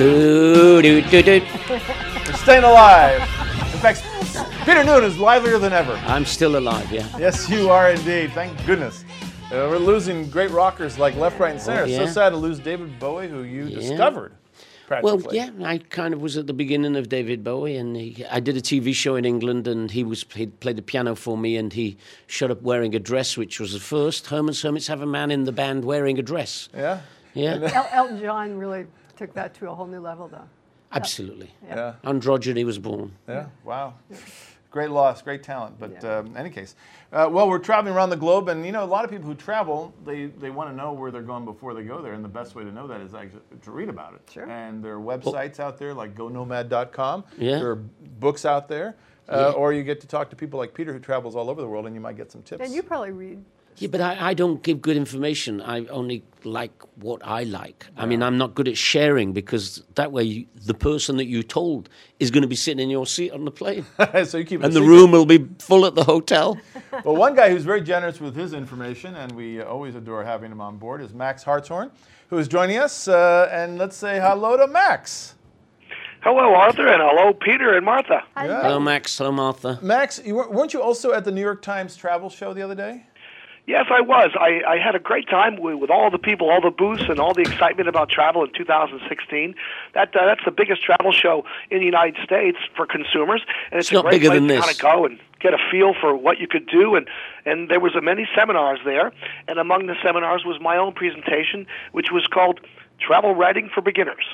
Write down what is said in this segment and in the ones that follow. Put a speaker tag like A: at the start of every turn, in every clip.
A: Do, do, do, do.
B: We're staying alive. In fact, Peter Noone is livelier than ever.
A: I'm still alive, yeah.
B: Yes, you are indeed. Thank goodness. Uh, we're losing great rockers like left, right, and center.
A: Oh,
B: So sad to lose David Bowie, who you
A: Yeah.
B: discovered.
A: Well,
B: Practically.
A: yeah, I kind of was at the beginning of David Bowie, and he, I did a TV show in England, and he was he played the piano for me, and he showed up wearing a dress, which was the first Herman's Hermits have a man in the band wearing a dress.
B: Yeah.
A: Yeah,
C: Elton John really took that to a whole new level, though.
A: absolutely.
B: Yeah.
A: Androgyny was born.
B: Yeah. Wow. Great loss, great talent. But um, in any case, uh, well, we're traveling around the globe, and you know, a lot of people who travel, they, they want to know where they're going before they go there, and the best way to know that is actually to read about it.
C: Sure.
B: And there are websites out there like GoNomad.com.
A: Yeah.
B: There are books out there, uh, or you get to talk to people like Peter who travels all over the world, and you might get some tips.
C: And you probably read.
A: Yeah, but I, I don't give good information. I only like what I like. I mean, I'm not good at sharing because that way you, the person that you told is going to be sitting in your seat on the plane,
B: so you keep
A: and the
B: secret.
A: room will be full at the hotel.
B: Well, one guy who's very generous with his information, and we uh, always adore having him on board, is Max Hartshorne, who is joining us. Uh, and let's say hello to Max.
D: Hello, Arthur, and hello, Peter and Martha.
B: Yeah.
A: Hello, Max. Hello, Martha.
B: Max, you weren't weren't you also at the New York Times travel show the other day?
D: Yes, I was. I, I had a great time with, with all the people, all the booths, and all the excitement about travel in 2016. That uh, that's the biggest travel show in the United States for consumers, and it's,
A: It's not
D: a great
A: bigger
D: place
A: than
D: to
A: this.
D: kind of go and get a feel for what you could do. And and there was a many seminars there, and among the seminars was my own presentation, which was called Travel Writing for Beginners.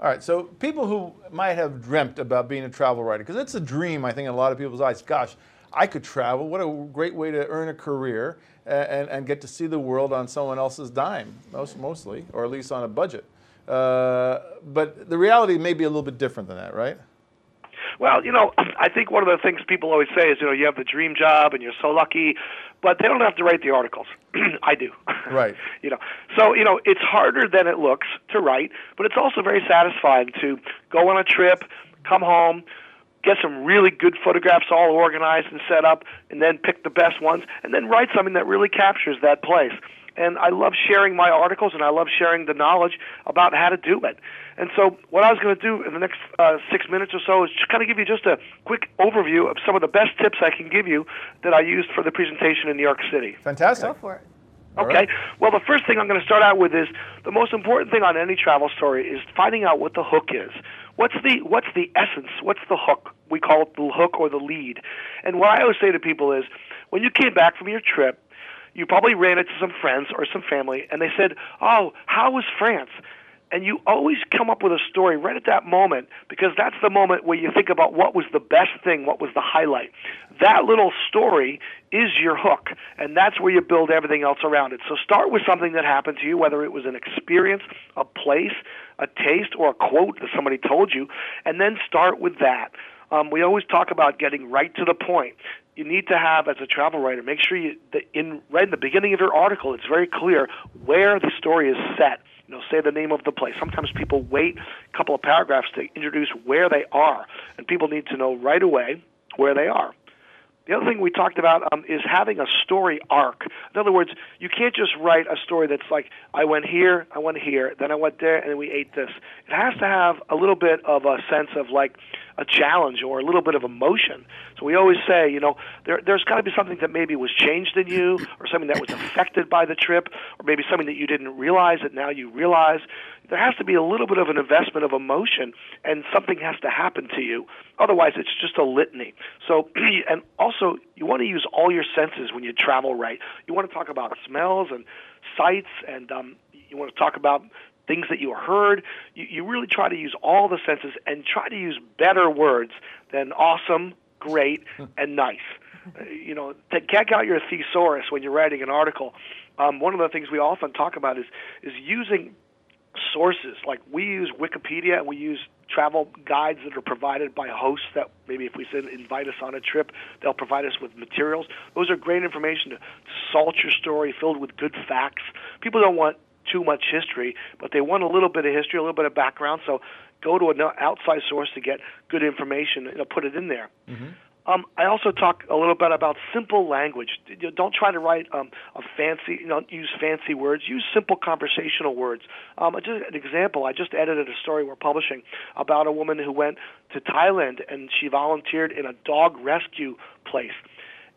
B: All right, so people who might have dreamt about being a travel writer, because it's a dream, I think, in a lot of people's eyes. Gosh, I could travel. What a great way to earn a career and, and, and get to see the world on someone else's dime, most, mostly, or at least on a budget. Uh, but the reality may be a little bit different than that, right?
D: Well, you know, I think one of the things people always say is, you know, you have the dream job and you're so lucky, but they don't have to write the articles. I do.
B: Right.
D: you know, so you know, it's harder than it looks to write, but it's also very satisfying to go on a trip, come home, get some really good photographs all organized and set up, and then pick the best ones, and then write something that really captures that place. And I love sharing my articles, and I love sharing the knowledge about how to do it. And so, what I was going to do in the next uh, six minutes or so is just kind of give you just a quick overview of some of the best tips I can give you that I used for the presentation in New York City.
B: Fantastic.
C: Go for it.
D: Okay.
B: right.
D: Well, the first thing I'm going to start out with is the most important thing on any travel story is finding out what the hook is. What's the what's the essence? What's the hook? We call it the hook or the lead. And what I always say to people is, when you came back from your trip, you probably ran into some friends or some family, and they said, "Oh, how was France?" And you always come up with a story right at that moment because that's the moment where you think about what was the best thing, what was the highlight. That little story is your hook, and that's where you build everything else around it. So start with something that happened to you, whether it was an experience, a place, a taste, or a quote that somebody told you, and then start with that. Um, we always talk about getting right to the point. You need to have, as a travel writer, make sure you in right in the beginning of your article, it's very clear where the story is set. You know, say the name of the place. Sometimes people wait a couple of paragraphs to introduce where they are, and people need to know right away where they are. The other thing we talked about um, is having a story arc. In other words, you can't just write a story that's like, I went here, I went here, then I went there, and then we ate this. It has to have a little bit of a sense of like a challenge or a little bit of emotion. So we always say, you know, there, there's got to be something that maybe was changed in you, or something that was affected by the trip, or maybe something that you didn't realize that now you realize. There has to be a little bit of an investment of emotion, and something has to happen to you. Otherwise, it's just a litany. So, and also, you want to use all your senses when you travel, right? You want to talk about smells and sights, and um, you want to talk about things that you heard. You, you really try to use all the senses and try to use better words than awesome, great, and nice. You know, to gag out your thesaurus when you're writing an article. Um, one of the things we often talk about is is using sources. Like we use Wikipedia and we use travel guides that are provided by hosts that maybe if we send invite us on a trip, they'll provide us with materials. Those are great information to salt your story, filled with good facts. People don't want too much history, but they want a little bit of history, a little bit of background. So go to an outside source to get good information and put it in there. Mm-hmm. Um, I also talk a little bit about simple language. Don't try to write um, a fancy, you know, use fancy words. Use simple conversational words. Um, just an example. I just edited a story we're publishing about a woman who went to Thailand and she volunteered in a dog rescue place.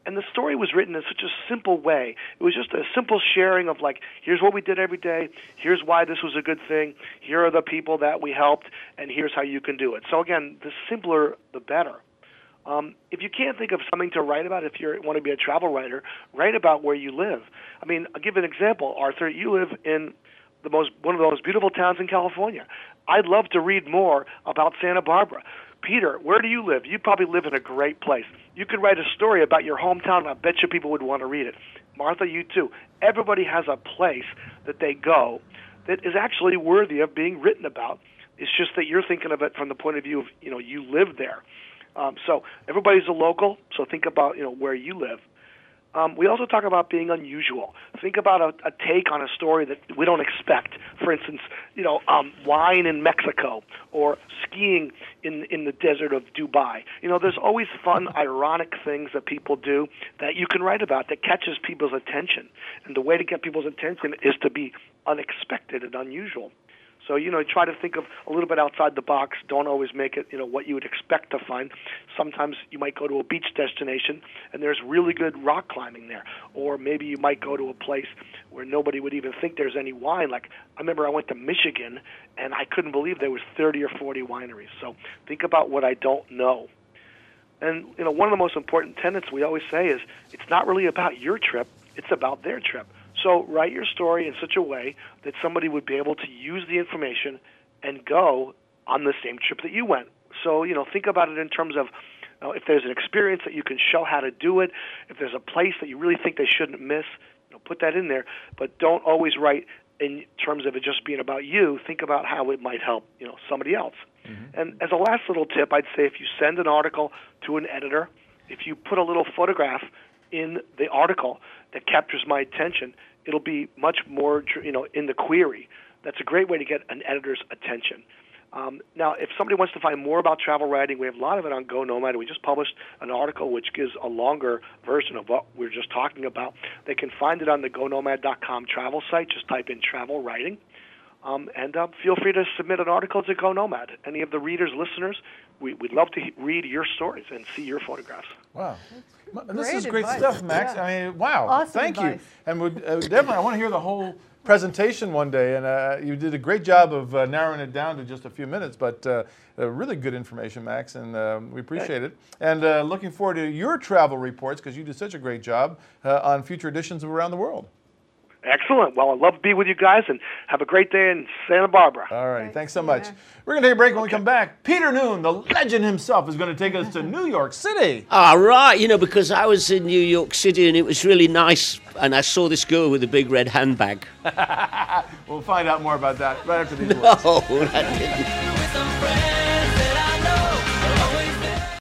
D: And the story was written in such a simple way. It was just a simple sharing of like, here's what we did every day. Here's why this was a good thing. Here are the people that we helped, and here's how you can do it. So again, the simpler, the better. Um, if you can't think of something to write about, if you want to be a travel writer, write about where you live. I mean, I'll give an example. Arthur, you live in the most one of the most beautiful towns in California. I'd love to read more about Santa Barbara. Peter, where do you live? You probably live in a great place. You could write a story about your hometown, and I bet you people would want to read it. Martha, you too. Everybody has a place that they go that is actually worthy of being written about. It's just that you're thinking of it from the point of view of, you know, you live there. Um, so everybody's a local, so think about you know where you live. Um, we also talk about being unusual. Think about a, a take on a story that we don't expect. For instance, you know, um, wine in Mexico or skiing in in the desert of Dubai. You know, there's always fun, ironic things that people do that you can write about that catches people's attention. And the way to get people's attention is to be unexpected and unusual. So you know, try to think of a little bit outside the box. Don't always make it you know what you would expect to find. Sometimes you might go to a beach destination and there's really good rock climbing there, or maybe you might go to a place where nobody would even think there's any wine. Like I remember I went to Michigan and I couldn't believe there was 30 or 40 wineries. So think about what I don't know. And you know, one of the most important tenets we always say is it's not really about your trip; it's about their trip. So write your story in such a way that somebody would be able to use the information and go on the same trip that you went. So, you know, think about it in terms of uh, if there's an experience that you can show how to do it, if there's a place that you really think they shouldn't miss, you know, put that in there. But don't always write in terms of it just being about you. Think about how it might help, you know, somebody else. Mm-hmm. And as a last little tip, I'd say if you send an article to an editor, if you put a little photograph in the article that captures my attention, it'll be much more, you know, in the query. That's a great way to get an editor's attention. Um, now, if somebody wants to find more about travel writing, we have a lot of it on Go Nomad. We just published an article which gives a longer version of what we are just talking about. They can find it on the GoNomad.com travel site. Just type in travel writing. Um, and uh, feel free to submit an article to Go Nomad. Any of the readers, listeners, we, would love to read your stories and see your photographs.
B: Wow. This is great advice. stuff, Max. Yeah. I mean, wow.
C: Awesome
B: Thank
C: advice.
B: you. And would, uh, definitely, I want to hear the whole presentation one day. And uh, you did a great job of uh, narrowing it down to just a few minutes, but uh, really good information, Max, and um, we appreciate it. And uh, looking forward to your travel reports because you did such a great job uh, on future editions of Around the World.
D: Excellent. Well, I'd love to be with you guys and have a great day in Santa Barbara.
B: All right. Thanks, Thanks so much. We're going to take a break. When we come back, Peter Noone, the legend himself, is going to take us to New York City.
A: All right. You know, because I was in New York City and it was really nice, and I saw this girl with a big red handbag.
B: we'll find out more about that right after these no, words.